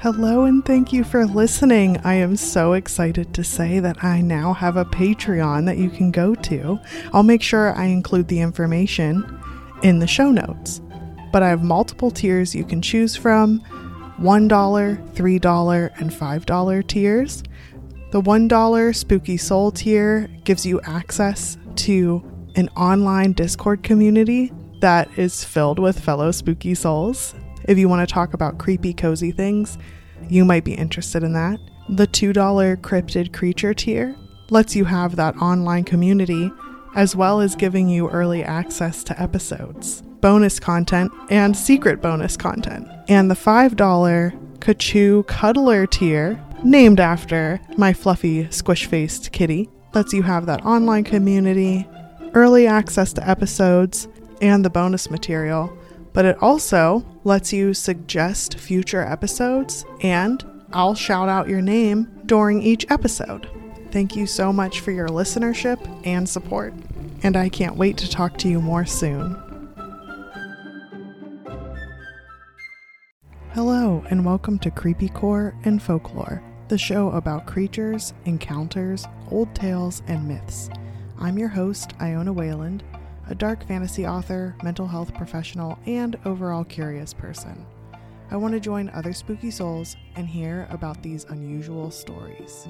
Hello, and thank you for listening. I am so excited to say that I now have a Patreon that you can go to. I'll make sure I include the information in the show notes. But I have multiple tiers you can choose from $1, $3, and $5 tiers. The $1 Spooky Soul tier gives you access to an online Discord community that is filled with fellow spooky souls. If you want to talk about creepy, cozy things, you might be interested in that. The $2 Cryptid Creature tier lets you have that online community as well as giving you early access to episodes, bonus content, and secret bonus content. And the $5 Kachoo Cuddler tier, named after my fluffy, squish faced kitty, lets you have that online community, early access to episodes, and the bonus material but it also lets you suggest future episodes, and I'll shout out your name during each episode. Thank you so much for your listenership and support, and I can't wait to talk to you more soon. Hello, and welcome to Creepy Core and Folklore, the show about creatures, encounters, old tales, and myths. I'm your host, Iona Wayland, a dark fantasy author, mental health professional, and overall curious person. I want to join other spooky souls and hear about these unusual stories.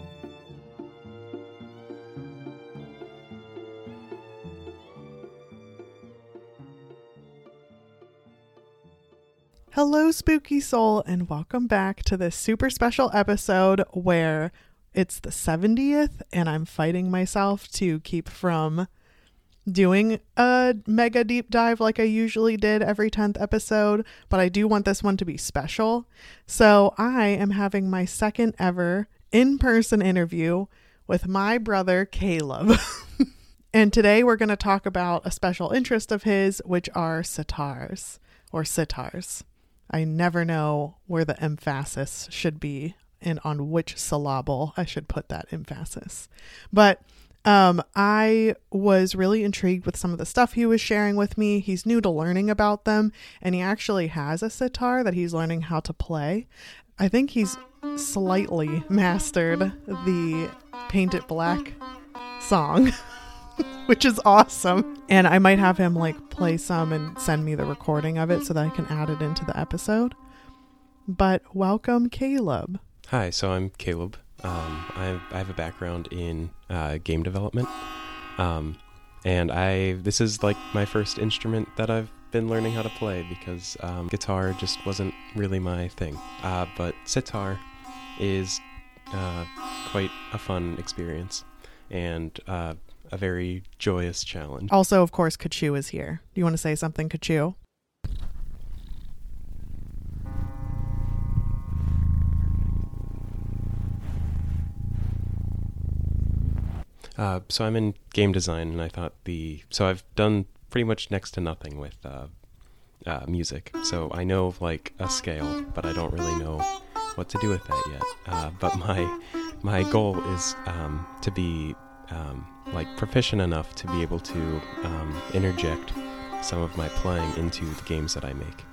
Hello, spooky soul, and welcome back to this super special episode where it's the 70th and I'm fighting myself to keep from doing a mega deep dive like I usually did every 10th episode, but I do want this one to be special. So I am having my second ever in person interview with my brother Caleb. and today we're going to talk about a special interest of his, which are sitars or sitars. I never know where the emphasis should be and on which syllable I should put that emphasis. But um, I was really intrigued with some of the stuff he was sharing with me. He's new to learning about them, and he actually has a sitar that he's learning how to play. I think he's slightly mastered the Paint It Black song, which is awesome. And I might have him like play some and send me the recording of it so that I can add it into the episode. But welcome, Caleb. Hi, so I'm Caleb. Um, I, have, I have a background in uh, game development, um, and I this is like my first instrument that I've been learning how to play because um, guitar just wasn't really my thing. Uh, but sitar is uh, quite a fun experience and uh, a very joyous challenge. Also, of course, Kachoo is here. Do you want to say something, Kachoo? Uh, so I'm in game design, and I thought the so I've done pretty much next to nothing with uh, uh, music. So I know like a scale, but I don't really know what to do with that yet. Uh, but my my goal is um, to be um, like proficient enough to be able to um, interject some of my playing into the games that I make.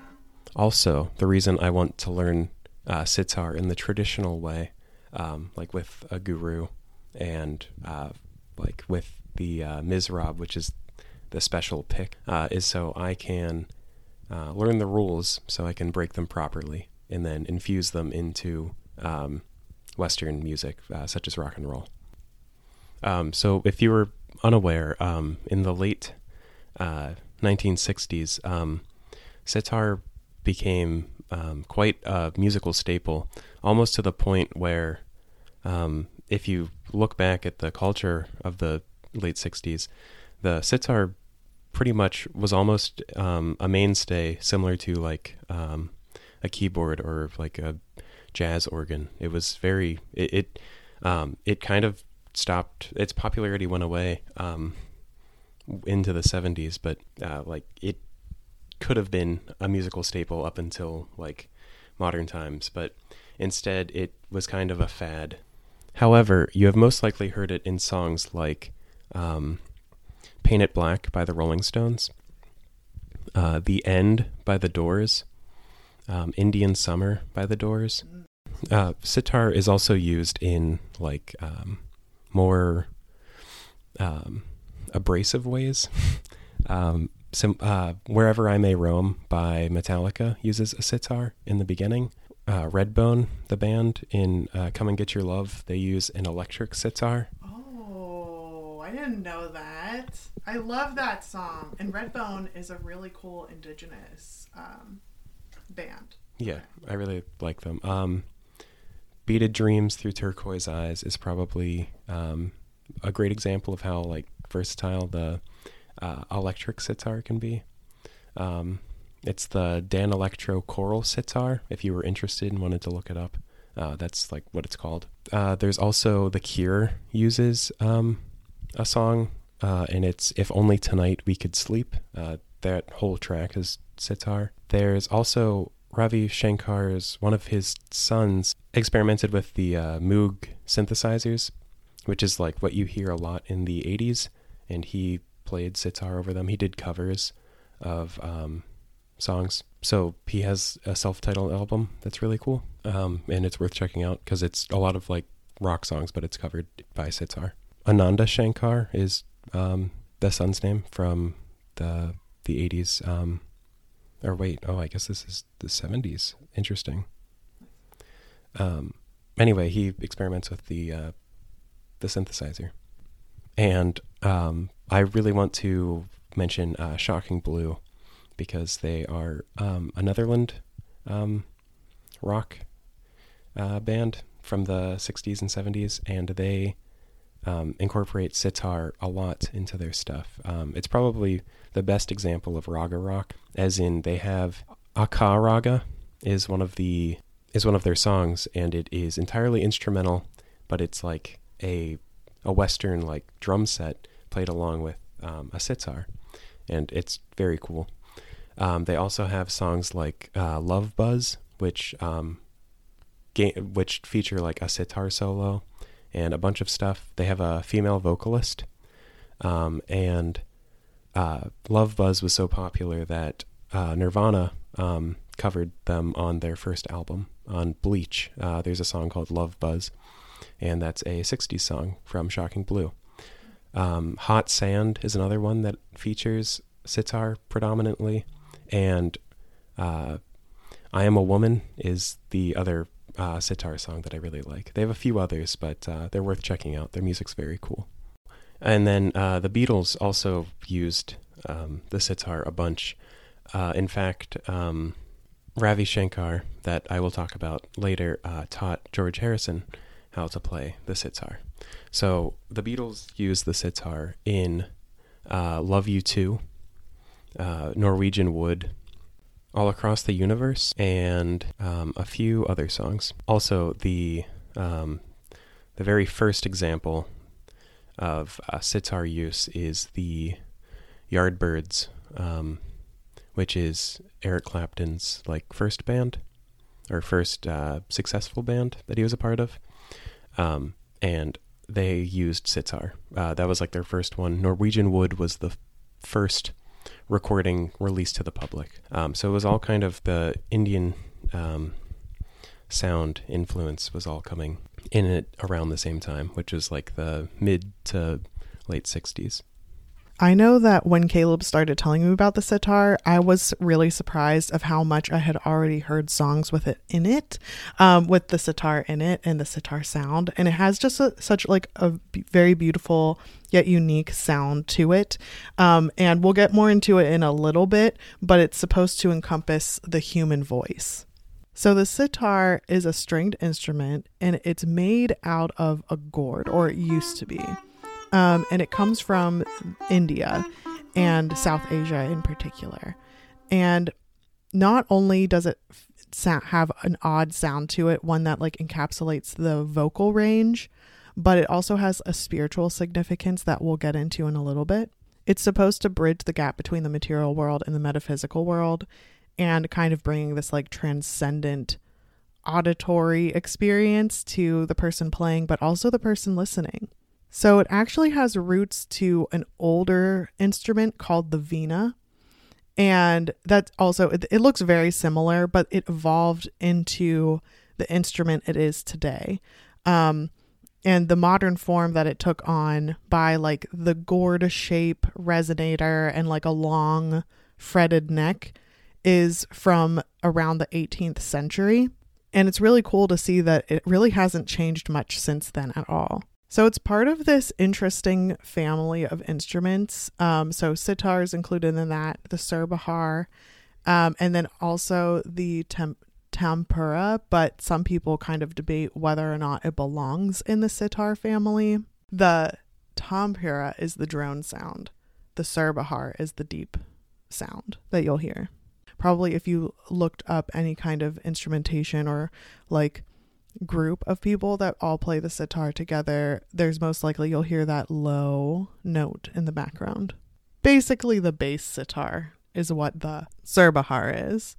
Also, the reason I want to learn uh, sitar in the traditional way, um, like with a guru and uh, like with the uh, Mizrab, which is the special pick, uh, is so I can uh, learn the rules so I can break them properly and then infuse them into um, Western music, uh, such as rock and roll. Um, so, if you were unaware, um, in the late 1960s, uh, um, sitar became um, quite a musical staple, almost to the point where um, if you look back at the culture of the late 60s, the sitar pretty much was almost um, a mainstay, similar to like um, a keyboard or like a jazz organ. It was very it it, um, it kind of stopped. Its popularity went away um, into the 70s, but uh, like it could have been a musical staple up until like modern times, but instead it was kind of a fad However, you have most likely heard it in songs like um, Paint It Black by the Rolling Stones, uh, The End by the Doors, um, Indian Summer by the Doors, Uh, sitar is also used in like um, more um, abrasive ways. um, uh, Wherever I May Roam by Metallica uses a sitar in the beginning. Uh, Redbone, the band in uh, Come and Get Your Love, they use an electric sitar. Oh, I didn't know that. I love that song. And Redbone is a really cool indigenous um, band. Yeah, I really like them. Um, Beaded Dreams Through Turquoise Eyes is probably um, a great example of how like versatile the uh, electric sitar can be. Um, it's the Danelectro Coral Sitar. If you were interested and wanted to look it up, uh, that's like what it's called. Uh, there's also The Cure uses um, a song, uh, and it's "If Only Tonight We Could Sleep." Uh, that whole track is sitar. There's also Ravi Shankar's one of his sons experimented with the uh, Moog synthesizers, which is like what you hear a lot in the 80s, and he played sitar over them. He did covers of um, songs. So he has a self-titled album that's really cool, um, and it's worth checking out because it's a lot of like rock songs, but it's covered by sitar. Ananda Shankar is um, the son's name from the the 80s. Um, or wait, oh, I guess this is the 70s. Interesting. Um, anyway, he experiments with the uh, the synthesizer, and um, I really want to mention uh, Shocking Blue because they are um, a Netherland um, rock uh, band from the 60s and 70s, and they um, incorporate sitar a lot into their stuff. Um, it's probably the best example of raga rock, as in they have Acka Raga is one of the is one of their songs, and it is entirely instrumental, but it's like a a western like drum set played along with um, a sitar, and it's very cool. Um, they also have songs like uh, "Love Buzz," which um, which feature like a sitar solo and a bunch of stuff. They have a female vocalist, um, and uh, "Love Buzz" was so popular that uh, Nirvana um, covered them on their first album on Bleach. Uh, there's a song called "Love Buzz," and that's a '60s song from Shocking Blue. Um, Hot Sand is another one that features sitar predominantly and uh, "I Am a Woman" is the other uh, sitar song that I really like. They have a few others, but uh, they're worth checking out. Their music's very cool. And then uh, the Beatles also used um, the sitar a bunch. Uh, in fact, um, Ravi Shankar, that I will talk about later, uh, taught George Harrison how to play the sitar. So the Beatles used the sitar in "Love You To." Uh, Norwegian Wood, All Across the Universe, and um, a few other songs. Also, the um, the very first example of uh, sitar use is the Yardbirds, um, which is Eric Clapton's like first band or first uh, successful band that he was a part of, um, and they used sitar. Uh, that was like their first one. Norwegian Wood was the first recording released to the public. Um, so it was all kind of the Indian um, sound influence was all coming in it around the same time, which was like the mid to late 60s. I know that when Caleb started telling me about the sitar, I was really surprised of how much I had already heard songs with it in it, um, with the sitar in it and the sitar sound, and it has just a, such like a b- very beautiful yet unique sound to it. Um, and we'll get more into it in a little bit, but it's supposed to encompass the human voice. So the sitar is a stringed instrument, and it's made out of a gourd, or it used to be um, and it comes from India and South Asia in particular. And not only does it have an odd sound to it, one that like encapsulates the vocal range, but it also has a spiritual significance that we'll get into in a little bit. It's supposed to bridge the gap between the material world and the metaphysical world and kind of bringing this like transcendent auditory experience to the person playing, but also the person listening. So it actually has roots to an older instrument called the veena. And that also, it, it looks very similar, but it evolved into the instrument it is today. Um, and the modern form that it took on by like the gourd shape resonator and like a long fretted neck is from around the 18th century. And it's really cool to see that it really hasn't changed much since then at all. So it's part of this interesting family of instruments. Um, so sitar is included in that, the surbahar, um, and then also the temp- tampura. But some people kind of debate whether or not it belongs in the sitar family. The tampura is the drone sound. The surbahar is the deep sound that you'll hear. Probably if you looked up any kind of instrumentation or like group of people that all play the sitar together, there's most likely you'll hear that low note in the background. Basically, the bass sitar is what the surbahar is.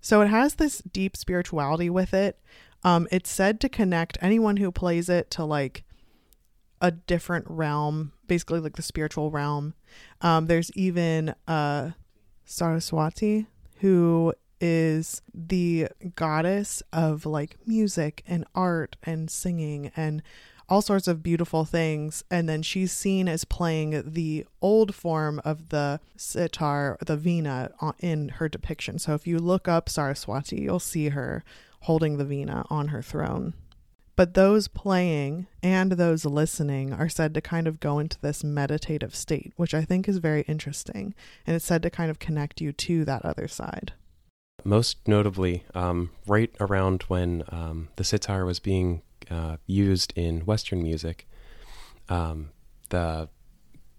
So it has this deep spirituality with it. Um, it's said to connect anyone who plays it to like a different realm, basically like the spiritual realm. Um, there's even uh, Saraswati, who is the goddess of like music and art and singing and all sorts of beautiful things. And then she's seen as playing the old form of the sitar, the veena, in her depiction. So if you look up Saraswati, you'll see her holding the veena on her throne. But those playing and those listening are said to kind of go into this meditative state, which I think is very interesting. And it's said to kind of connect you to that other side. Most notably, um, right around when um, the sitar was being uh, used in Western music, um, the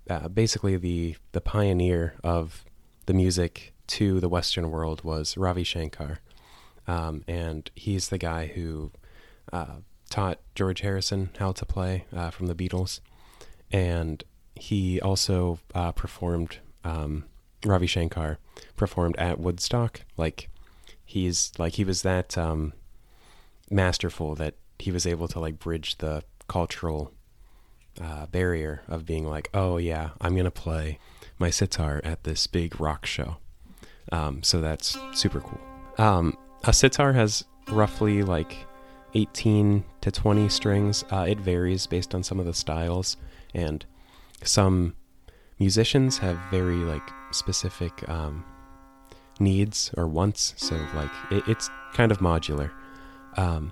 uh, basically the the pioneer of the music to the Western world was Ravi Shankar, um, and he's the guy who uh, taught George Harrison how to play uh, from the Beatles, and he also uh, performed um, Ravi Shankar performed at Woodstock. Like he's like he was that um, masterful that he was able to like bridge the cultural uh, barrier of being like, oh yeah, I'm gonna play my sitar at this big rock show. Um, so that's super cool. Um, a sitar has roughly like 18 to 20 strings. Uh, it varies based on some of the styles, and some musicians have very like specific um, needs or wants. So like it, it's kind of modular. Um,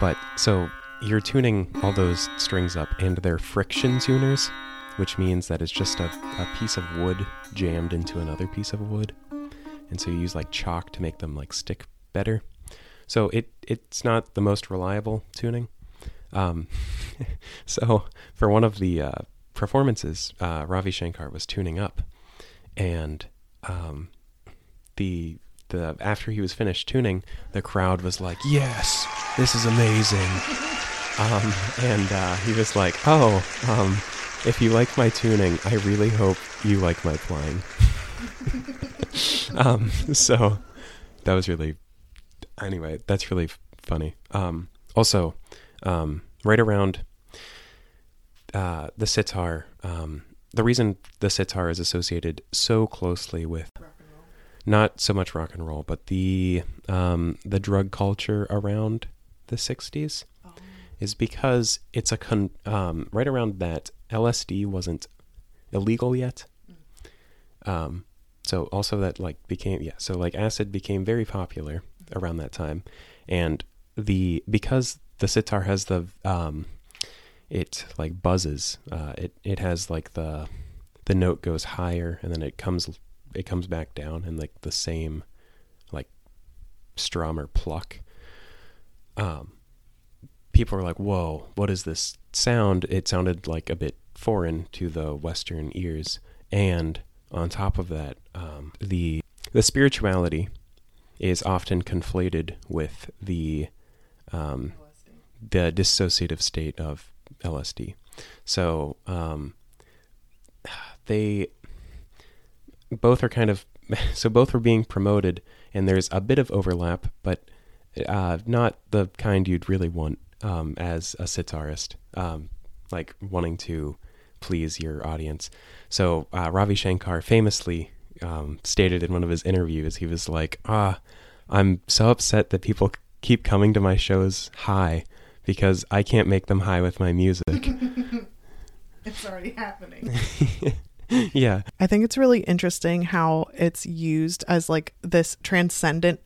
but so you're tuning all those strings up, and they're friction tuners, which means that it's just a, a piece of wood jammed into another piece of wood, and so you use like chalk to make them like stick better. So it it's not the most reliable tuning. Um, so for one of the uh, performances, uh, Ravi Shankar was tuning up, and um, the the after he was finished tuning, the crowd was like, "Yes, this is amazing," um, and uh, he was like, "Oh, um, if you like my tuning, I really hope you like my playing." um, so that was really anyway, that's really f- funny. Um, also, um, right around uh, the sitar, um, the reason the sitar is associated so closely with not so much rock and roll, but the um, the drug culture around the '60s oh. is because it's a con- um, right around that LSD wasn't illegal yet. Mm. Um, so also that like became yeah, so like acid became very popular around that time, and the because the sitar has the um, it like buzzes. Uh, it it has like the the note goes higher and then it comes it comes back down and like the same like strum or pluck. Um, people are like, "Whoa, what is this sound?" It sounded like a bit foreign to the Western ears, and on top of that, um, the the spirituality is often conflated with the um, the dissociative state of LSD. So um, they both are kind of so both are being promoted, and there's a bit of overlap, but uh, not the kind you'd really want um, as a sitarist, um, like wanting to please your audience. So uh, Ravi Shankar famously um, stated in one of his interviews, he was like, "Ah, I'm so upset that people keep coming to my shows high because I can't make them high with my music. it's already happening. yeah. I think it's really interesting how it's used as like this transcendent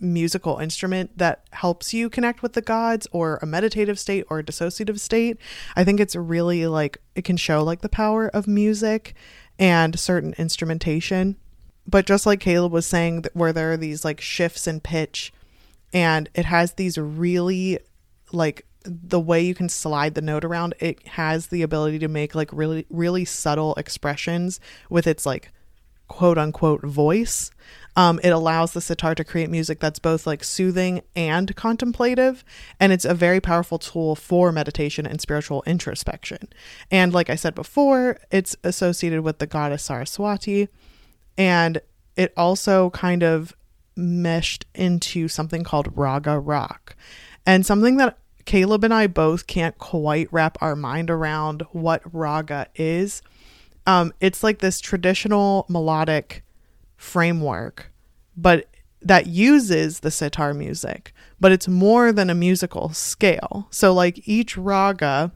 musical instrument that helps you connect with the gods or a meditative state or a dissociative state. I think it's really like it can show like the power of music and certain instrumentation. But just like Caleb was saying, where there are these like shifts in pitch and it has these really like the way you can slide the note around, it has the ability to make like really, really subtle expressions with its like quote unquote voice. Um, it allows the sitar to create music that's both like soothing and contemplative. And it's a very powerful tool for meditation and spiritual introspection. And like I said before, it's associated with the goddess Saraswati. And it also kind of meshed into something called raga rock. And something that Caleb and I both can't quite wrap our mind around what raga is. Um, it's like this traditional melodic framework, but that uses the sitar music, but it's more than a musical scale. So, like, each raga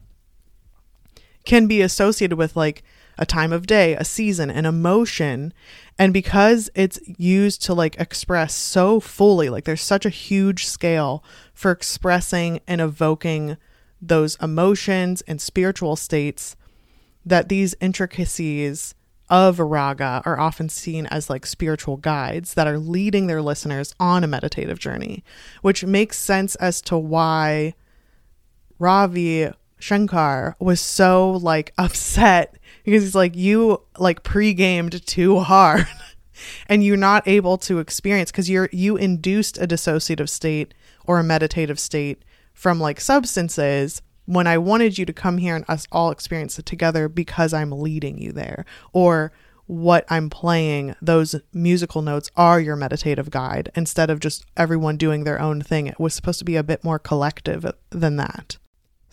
can be associated with like a time of day, a season, an emotion. And because it's used to like express so fully, like there's such a huge scale for expressing and evoking those emotions and spiritual states that these intricacies of raga are often seen as like spiritual guides that are leading their listeners on a meditative journey, which makes sense as to why Ravi Shankar was so like upset because he's like, you like pre-gamed too hard and you're not able to experience because you're you induced a dissociative state or a meditative state from like substances when I wanted you to come here and us all experience it together because I'm leading you there. Or what I'm playing, those musical notes are your meditative guide instead of just everyone doing their own thing. It was supposed to be a bit more collective than that.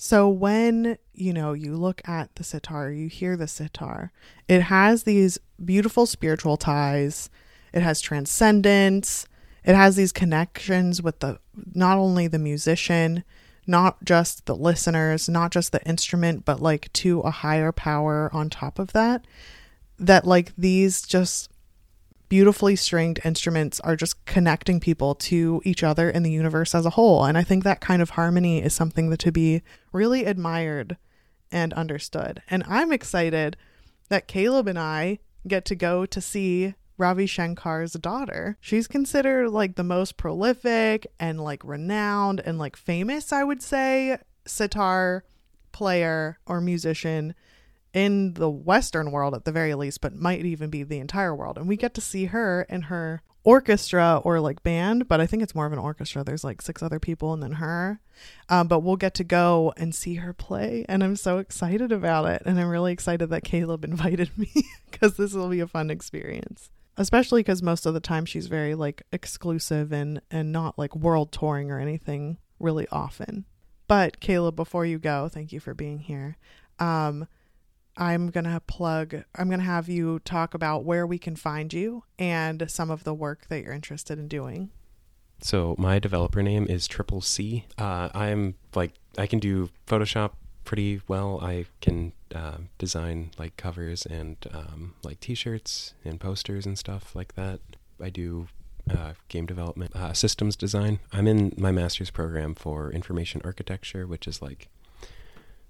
So when, you know, you look at the sitar, you hear the sitar, it has these beautiful spiritual ties. It has transcendence. It has these connections with the not only the musician, not just the listeners, not just the instrument, but like to a higher power on top of that. That like these just beautifully stringed instruments are just connecting people to each other in the universe as a whole. And I think that kind of harmony is something that to be really admired and understood. And I'm excited that Caleb and I get to go to see Ravi Shankar's daughter. She's considered like the most prolific and like renowned and like famous, I would say, sitar player or musician in the Western world at the very least, but might even be the entire world. And we get to see her in her orchestra or like band, but I think it's more of an orchestra. There's like six other people and then her. Um, but we'll get to go and see her play. And I'm so excited about it. And I'm really excited that Caleb invited me because this will be a fun experience. Especially because most of the time she's very like exclusive and, and not like world touring or anything really often. But Caleb, before you go, thank you for being here. Um, I'm going to plug, I'm going to have you talk about where we can find you and some of the work that you're interested in doing. So my developer name is Triple C. Uh, I'm like, I can do Photoshop pretty well. I can uh, design like covers and um, like t-shirts and posters and stuff like that. I do uh, game development, uh, systems design. I'm in my master's program for information architecture, which is like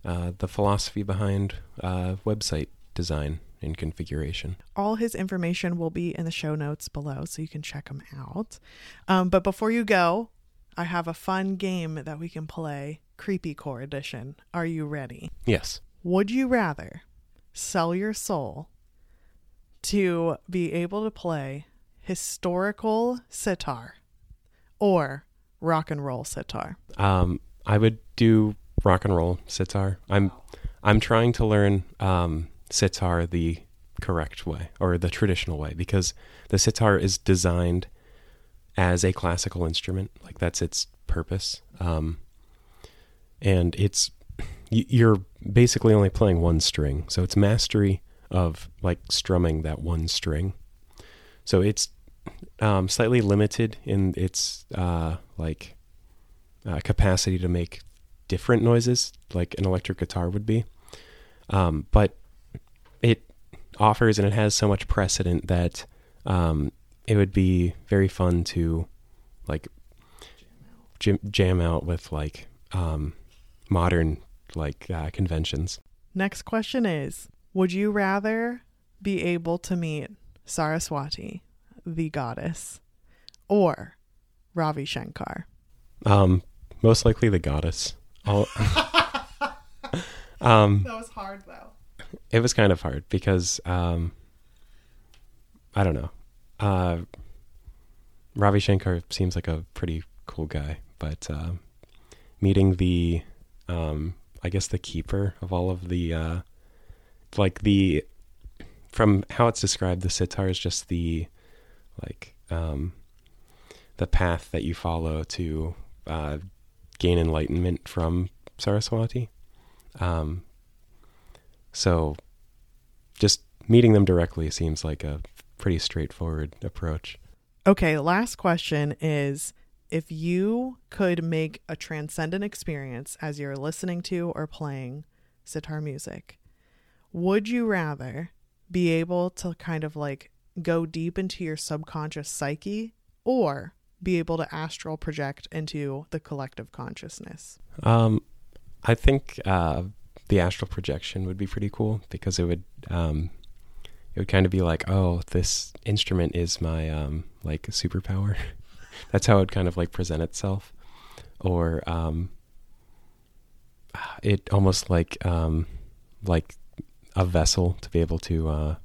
uh, the philosophy behind uh, website design and configuration. All his information will be in the show notes below, so you can check him out. Um, but before you go, I have a fun game that we can play Creepy Core Edition. Are you ready? Yes. Would you rather sell your soul to be able to play historical sitar or rock and roll sitar? Um, I would do rock and roll sitar. I'm I'm trying to learn um, sitar the correct way or the traditional way because the sitar is designed as a classical instrument. Like that's its purpose. Um, and it's you're basically only playing one string, so it's mastery of like strumming that one string. So it's um, slightly limited in its uh, like uh, capacity to make different noises, like an electric guitar would be. Um, but it offers and it has so much precedent that um, it would be very fun to like jam, jam out with like um, modern like uh, conventions. Next question is Would you rather be able to meet Saraswati, the goddess, or Ravi Shankar? Um, most likely the goddess. I'll, um, That was hard though. it was kind of hard because um, I don't know. Uh, Ravi Shankar seems like a pretty cool guy, but uh, meeting the, um, I guess the keeper of all of the, uh, like the, from how it's described, the sitar is just the, like, um, the path that you follow to uh, gain enlightenment from Saraswati. Um, so just meeting them directly seems like a pretty straightforward approach. Okay, last question is if you could make a transcendent experience as you're listening to or playing sitar music, would you rather be able to kind of like go deep into your subconscious psyche or be able to astral project into the collective consciousness? Um, I think uh, the astral projection would be pretty cool because it would um, it would kind of be like, oh, this instrument is my um, like superpower. That's how it would kind of like present itself, or um, it almost like um, like a vessel to be able to uh,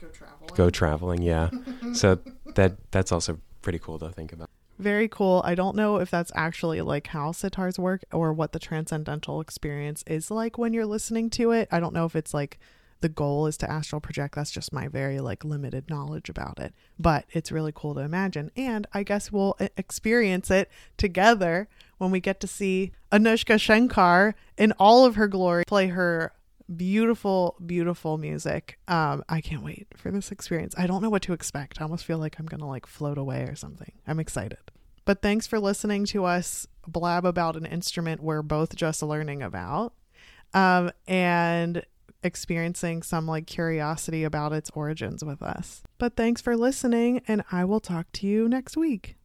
Go travel. go traveling. Yeah, so that that's also pretty cool to think about. Very cool. I don't know if that's actually like how sitars work or what the transcendental experience is like when you're listening to it. I don't know if it's like the goal is to astral project. That's just my very like limited knowledge about it. But it's really cool to imagine. And I guess we'll e- experience it together when we get to see Anushka Shankar in all of her glory play her beautiful beautiful music. Um i can't wait for this experience. I don't know what to expect. I almost feel like i'm gonna like float away or something. I'm excited. But thanks for listening to us blab about an instrument we're both just learning about um and experiencing some like curiosity about its origins with us. But thanks for listening and i will talk to you next week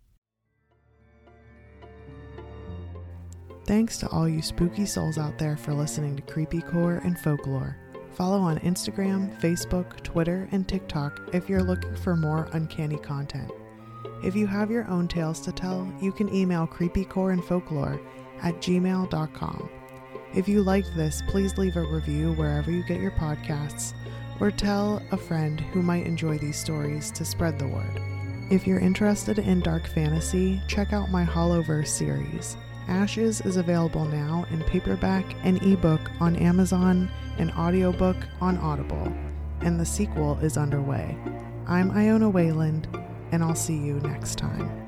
Thanks to all you spooky souls out there for listening to Creepy Core and Folklore. Follow on Instagram, Facebook, Twitter, and TikTok if you're looking for more uncanny content. If you have your own tales to tell, you can email creepycore and folklore at gmail.com. If you liked this, please leave a review wherever you get your podcasts or tell a friend who might enjoy these stories to spread the word. If you're interested in dark fantasy, check out my Hollowverse series. Ashes is available now in paperback and ebook on Amazon and audiobook on Audible, and the sequel is underway. I'm Iona Wayland, and I'll see you next time.